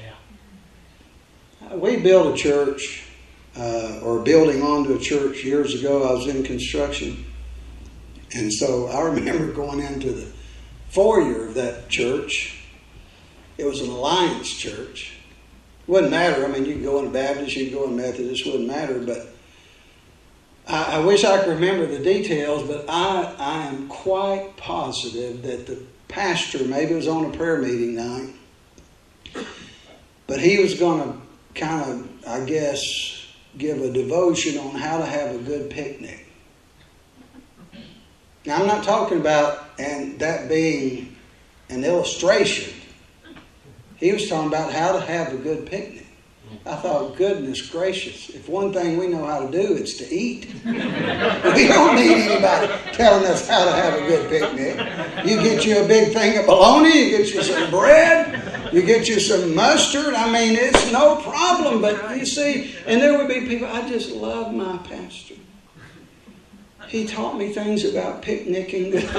Speaker 1: We built a church, uh, or building onto a church years ago. I was in construction. And so I remember going into the foyer of that church. It was an alliance church. It wouldn't matter. I mean, you could go in Baptist, you could go in Methodist, wouldn't matter. But I, I wish I could remember the details, but I, I am quite positive that the pastor, maybe it was on a prayer meeting night, but he was going to kind of, I guess, give a devotion on how to have a good picnic. Now, I'm not talking about and that being an illustration. He was talking about how to have a good picnic. I thought, goodness gracious, if one thing we know how to do, it's to eat. we don't need anybody telling us how to have a good picnic. You get you a big thing of bologna, you get you some bread, you get you some mustard. I mean, it's no problem. But you see, and there would be people, I just love my pastor. He taught me things about picnicking.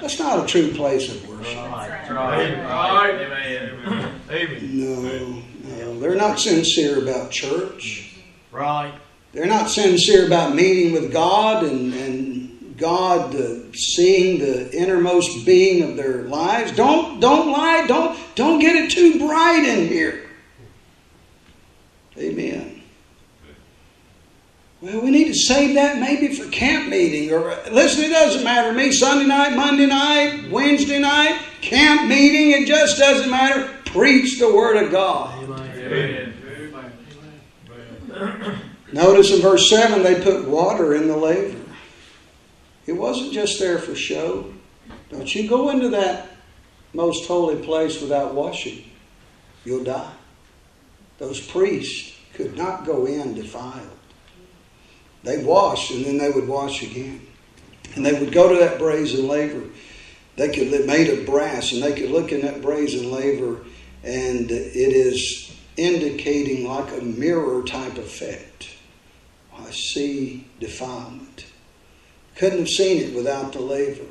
Speaker 1: That's not a true place of worship.
Speaker 3: Right.
Speaker 2: That's right. Amen. Amen.
Speaker 1: No, no. No, they're not sincere about church.
Speaker 3: Right.
Speaker 1: They're not sincere about meeting with God and, and God uh, seeing the innermost being of their lives. Don't don't lie. Don't don't get it too bright in here. Amen. Well, we need to save that maybe for camp meeting or listen. It doesn't matter to me. Sunday night, Monday night, Wednesday night, camp meeting. It just doesn't matter. Preach the word of God.
Speaker 2: Amen. Amen.
Speaker 1: Notice in verse 7 they put water in the laver. It wasn't just there for show. Don't you go into that most holy place without washing, you'll die. Those priests could not go in defiled. They washed and then they would wash again. And they would go to that brazen laver. They could they made of brass and they could look in that brazen laver and it is indicating like a mirror type effect. I see defilement. Couldn't have seen it without the laver.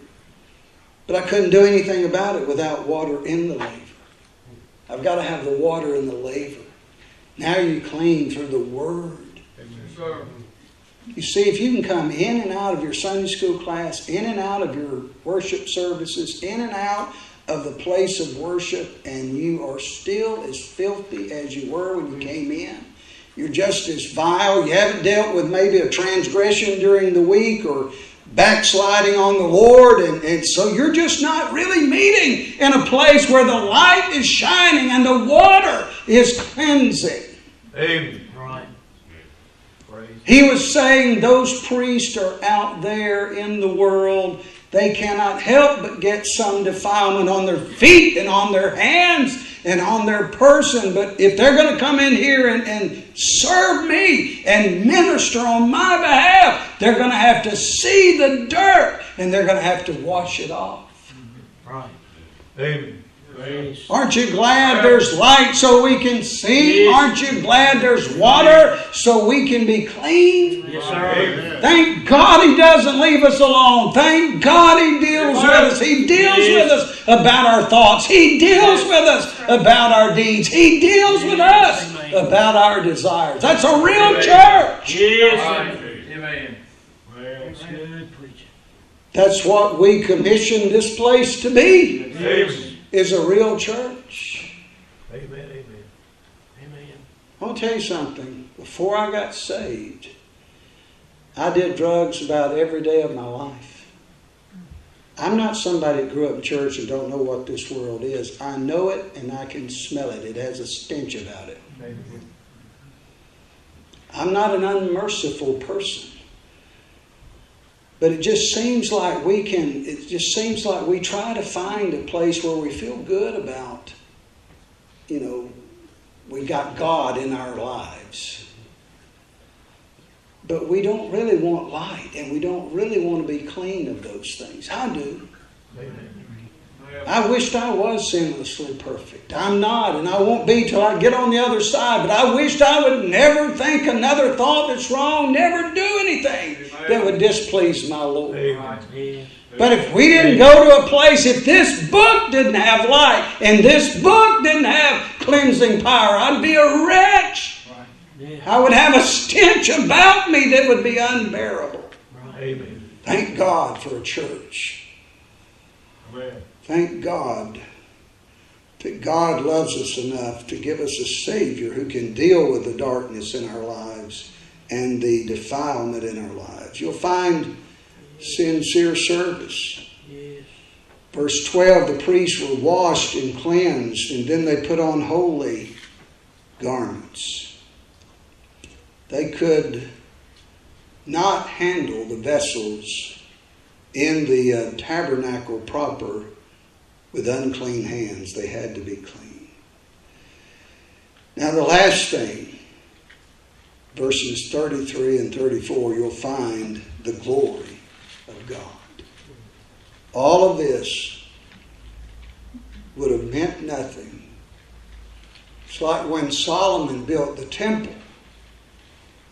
Speaker 1: But I couldn't do anything about it without water in the laver. I've got to have the water in the laver. Now you're clean through the Word.
Speaker 2: Sir.
Speaker 1: You see, if you can come in and out of your Sunday school class, in and out of your worship services, in and out of the place of worship, and you are still as filthy as you were when you came in, you're just as vile. You haven't dealt with maybe a transgression during the week or backsliding on the Lord, and, and so you're just not really meeting in a place where the light is shining and the water is cleansing.
Speaker 2: Amen.
Speaker 3: Right. Praise.
Speaker 1: He was saying those priests are out there in the world. They cannot help but get some defilement on their feet and on their hands and on their person. But if they're going to come in here and, and serve me and minister on my behalf, they're going to have to see the dirt and they're going to have to wash it off.
Speaker 3: Right.
Speaker 2: Amen.
Speaker 3: Praise.
Speaker 1: Aren't you glad there's light so we can see? Aren't you glad there's water so we can be clean?
Speaker 3: Yes, sir.
Speaker 1: Thank God He doesn't leave us alone. Thank God He deals with us. He deals with us about our thoughts. He deals with us about our deeds. He deals with us about our desires. That's a real church.
Speaker 3: Yes,
Speaker 2: Amen.
Speaker 3: That's.
Speaker 1: That's what we commissioned this place to be,
Speaker 2: Amen.
Speaker 1: Is a real church.
Speaker 3: Amen. Amen. Amen.
Speaker 1: I want to tell you something. Before I got saved, I did drugs about every day of my life. I'm not somebody that grew up in church and don't know what this world is. I know it and I can smell it. It has a stench about it. I'm not an unmerciful person. But it just seems like we can, it just seems like we try to find a place where we feel good about, you know, we've got God in our lives. But we don't really want light and we don't really want to be clean of those things. I do. I wished I was sinlessly perfect. I'm not, and I won't be till I get on the other side. But I wished I would never think another thought that's wrong, never do anything that would displease my Lord.
Speaker 3: Yeah.
Speaker 1: But if we didn't go to a place, if this book didn't have light and this book didn't have cleansing power, I'd be a wretch. I would have a stench about me that would be unbearable.
Speaker 2: Amen.
Speaker 1: Thank God for a church.
Speaker 2: Amen.
Speaker 1: Thank God that God loves us enough to give us a Savior who can deal with the darkness in our lives and the defilement in our lives. You'll find sincere service. Verse 12 the priests were washed and cleansed, and then they put on holy garments. They could not handle the vessels in the uh, tabernacle proper with unclean hands. They had to be clean. Now, the last thing, verses 33 and 34, you'll find the glory of God. All of this would have meant nothing. It's like when Solomon built the temple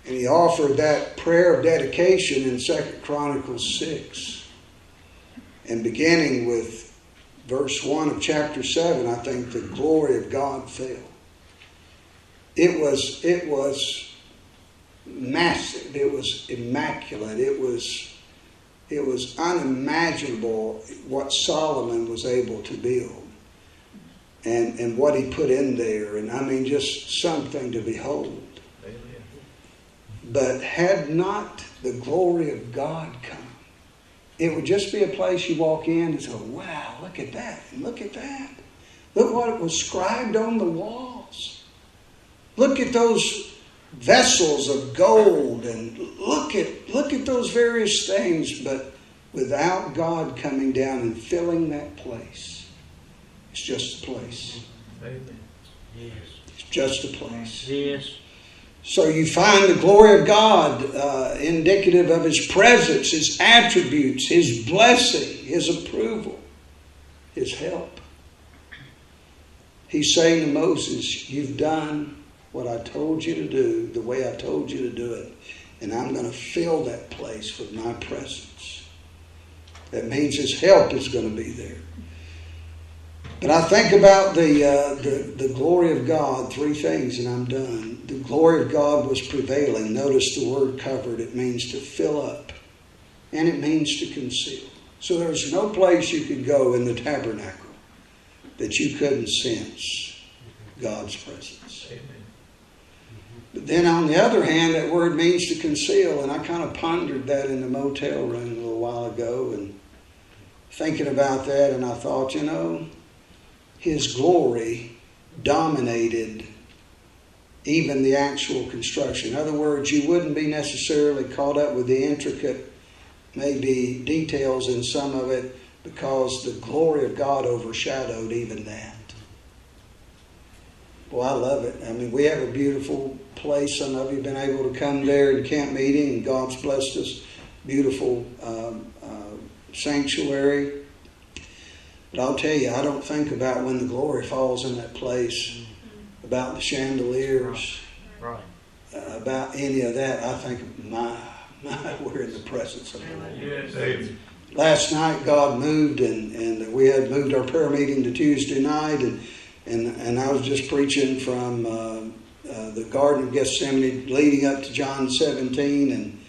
Speaker 1: and he offered that prayer of dedication in Second Chronicles 6. And beginning with verse 1 of chapter 7, I think the glory of God fell. it was it was massive. It was immaculate. It was it was unimaginable what Solomon was able to build and and what he put in there. And I mean, just something to behold.
Speaker 2: Amen.
Speaker 1: But had not the glory of God come, it would just be a place you walk in and say, wow, look at that, look at that. Look what was scribed on the walls. Look at those vessels of gold and look at look at those various things, but without God coming down and filling that place. It's just a place.
Speaker 2: Amen.
Speaker 3: Yes.
Speaker 1: It's just a place.
Speaker 3: Yes.
Speaker 1: So you find the glory of God uh, indicative of His presence, His attributes, His blessing, His approval, His help. He's saying to Moses, You've done what I told you to do, the way I told you to do it, and I'm going to fill that place with my presence. That means His help is going to be there. But I think about the, uh, the, the glory of God, three things, and I'm done. The glory of God was prevailing. Notice the word covered. It means to fill up, and it means to conceal. So there's no place you could go in the tabernacle that you couldn't sense God's presence.
Speaker 2: Amen.
Speaker 1: But then on the other hand, that word means to conceal, and I kind of pondered that in the motel room a little while ago and thinking about that, and I thought, you know, his glory dominated even the actual construction. In other words, you wouldn't be necessarily caught up with the intricate, maybe details in some of it because the glory of God overshadowed even that. Well, I love it. I mean, we have a beautiful place. Some of you have been able to come there in camp meeting, and God's blessed us. Beautiful um, uh, sanctuary. But I'll tell you, I don't think about when the glory falls in that place, about the chandeliers,
Speaker 3: Right.
Speaker 1: uh, about any of that. I think, my, my, we're in the presence of the Lord.
Speaker 2: Yes. Amen.
Speaker 1: Last night, God moved, and, and we had moved our prayer meeting to Tuesday night, and and, and I was just preaching from uh, uh, the Garden of Gethsemane, leading up to John 17, and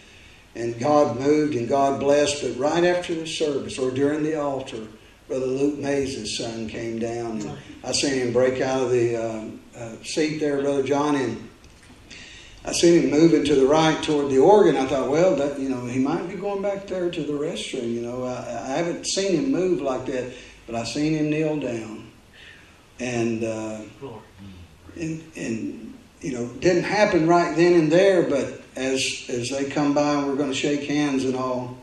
Speaker 1: and God moved and God blessed. But right after the service, or during the altar, Brother Luke Mays' son came down, and I seen him break out of the um, uh, seat there, Brother John, and I seen him moving to the right toward the organ. I thought, well, that you know, he might be going back there to the restroom. You know, I, I haven't seen him move like that, but I seen him kneel down, and uh, and and you know, didn't happen right then and there. But as as they come by and we're going to shake hands and all,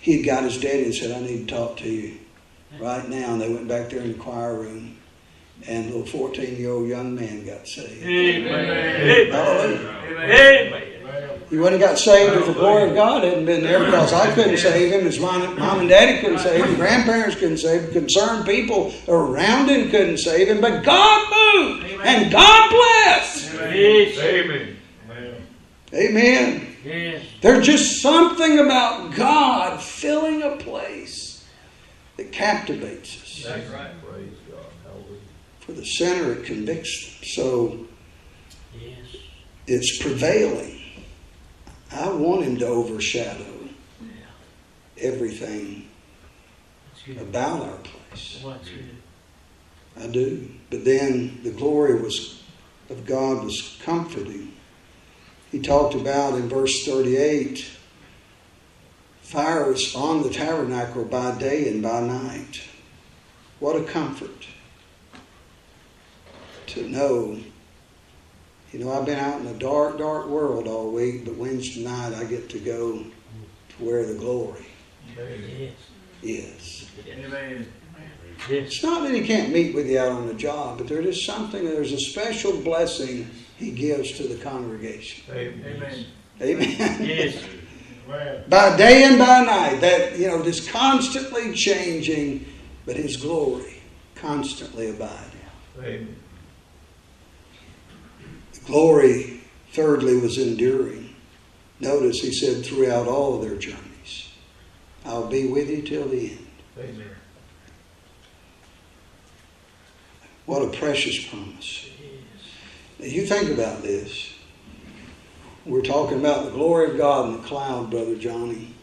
Speaker 1: he had got his daddy and said, "I need to talk to you right now." And they went back there in the choir room, and a little fourteen-year-old young man got saved.
Speaker 3: Amen.
Speaker 1: Hallelujah.
Speaker 3: Amen.
Speaker 1: He wouldn't have got saved if the glory of God hadn't been there because I couldn't save him, his mom, mom and daddy couldn't save him, grandparents couldn't save him, concerned people around him couldn't save him, but God moved and God blessed.
Speaker 2: Amen. Amen.
Speaker 1: There's just something about God filling a place that captivates us.
Speaker 2: That's right. Praise God. Hallelujah.
Speaker 1: For the sinner, it convicts them. So
Speaker 3: Yes.
Speaker 1: it's prevailing. I want him to overshadow everything about our place.
Speaker 3: What's?
Speaker 1: I do. But then the glory was of God was comforting. He talked about in verse 38 fire is on the tabernacle by day and by night. What a comfort to know. You know, I've been out in a dark, dark world all week, but Wednesday night I get to go to where the glory
Speaker 2: Amen.
Speaker 1: Is.
Speaker 2: Amen.
Speaker 3: Yes.
Speaker 1: It's not that he can't meet with you out on the job, but there is something, there's a special blessing he gives to the congregation.
Speaker 2: Amen.
Speaker 1: Amen.
Speaker 3: Yes.
Speaker 2: Amen.
Speaker 1: by day and by night, that, you know, this constantly changing, but his glory constantly abiding.
Speaker 2: Amen.
Speaker 1: The glory, thirdly, was enduring. Notice he said throughout all of their journeys, I'll be with you till the end.
Speaker 2: Amen.
Speaker 1: What a precious promise. You think about this. We're talking about the glory of God in the cloud, Brother Johnny.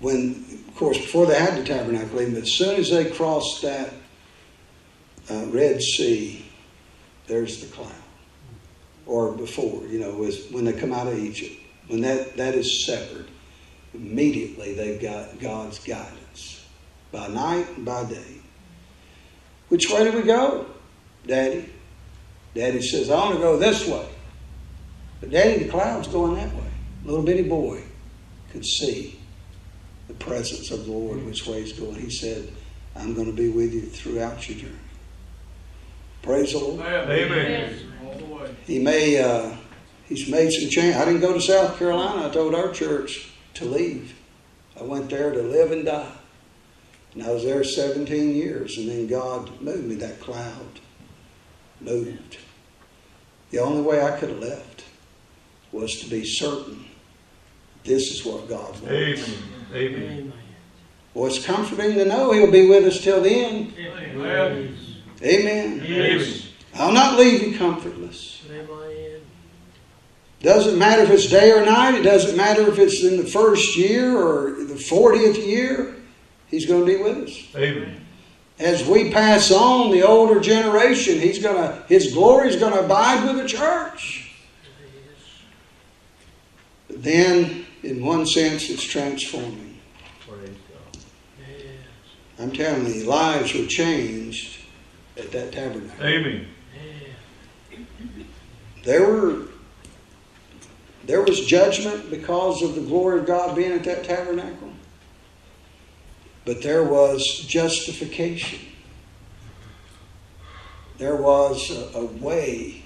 Speaker 1: When, of course, before they had the tabernacle, but as soon as they crossed that uh, Red Sea, there's the cloud. Or before, you know, was when they come out of Egypt. When that, that is severed, immediately they've got God's guidance by night and by day. Which way do we go, Daddy? Daddy says, I want to go this way. But Daddy, the cloud's going that way. Little bitty boy could see the presence of the Lord, which way he's going. He said, I'm going to be with you throughout your journey. Praise the Lord.
Speaker 2: Amen. All the way.
Speaker 1: He may, uh, he's made some change. I didn't go to South Carolina. I told our church to leave. I went there to live and die. And I was there 17 years, and then God moved me. That cloud moved. The only way I could have left was to be certain this is what God wants.
Speaker 2: Amen. Amen.
Speaker 3: Amen.
Speaker 1: Well, it's comforting to know He'll be with us till the end.
Speaker 2: Amen.
Speaker 1: Amen.
Speaker 2: Yes.
Speaker 1: I'll not leave you comfortless.
Speaker 3: Amen.
Speaker 1: Doesn't matter if it's day or night. It doesn't matter if it's in the first year or the 40th year. He's going to be with us.
Speaker 2: Amen.
Speaker 1: As we pass on, the older generation, he's going to, his glory is going to abide with the church. But then, in one sense, it's transforming.
Speaker 2: Praise God.
Speaker 3: Yes.
Speaker 1: I'm telling you, lives were changed at that tabernacle.
Speaker 2: Amen.
Speaker 1: There were there was judgment because of the glory of God being at that tabernacle. But there was justification. There was a, a way.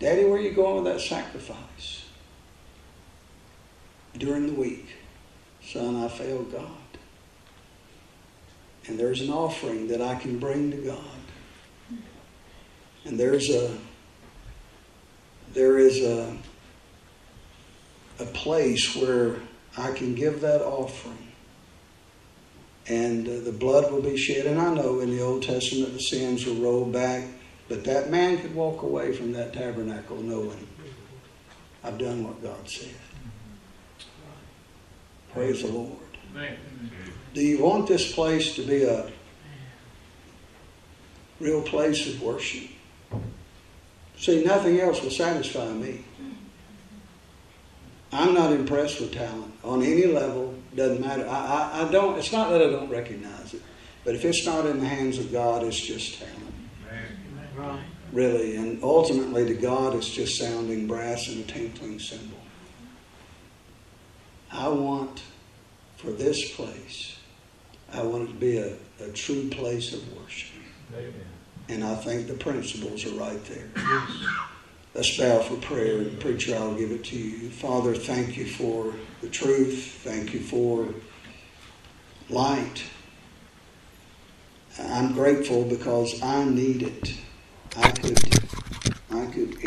Speaker 1: Daddy, where are you going with that sacrifice? During the week. Son, I failed God. And there's an offering that I can bring to God. And there's a there is a, a place where I can give that offering. And uh, the blood will be shed. And I know in the Old Testament the sins were rolled back, but that man could walk away from that tabernacle knowing I've done what God said. Praise the Lord.
Speaker 2: Amen.
Speaker 1: Do you want this place to be a real place of worship? See, nothing else will satisfy me. I'm not impressed with talent on any level. Doesn't matter. I, I, I don't. It's not that I don't recognize it, but if it's not in the hands of God, it's just talent,
Speaker 3: Right.
Speaker 1: really. And ultimately, to God, it's just sounding brass and a tinkling cymbal. I want for this place. I want it to be a, a true place of worship.
Speaker 2: Amen.
Speaker 1: And I think the principles are right there. Yes. Let's bow for prayer. And preacher, I'll give it to you. Father, thank you for the truth. Thank you for light. I'm grateful because I need it. I could, I could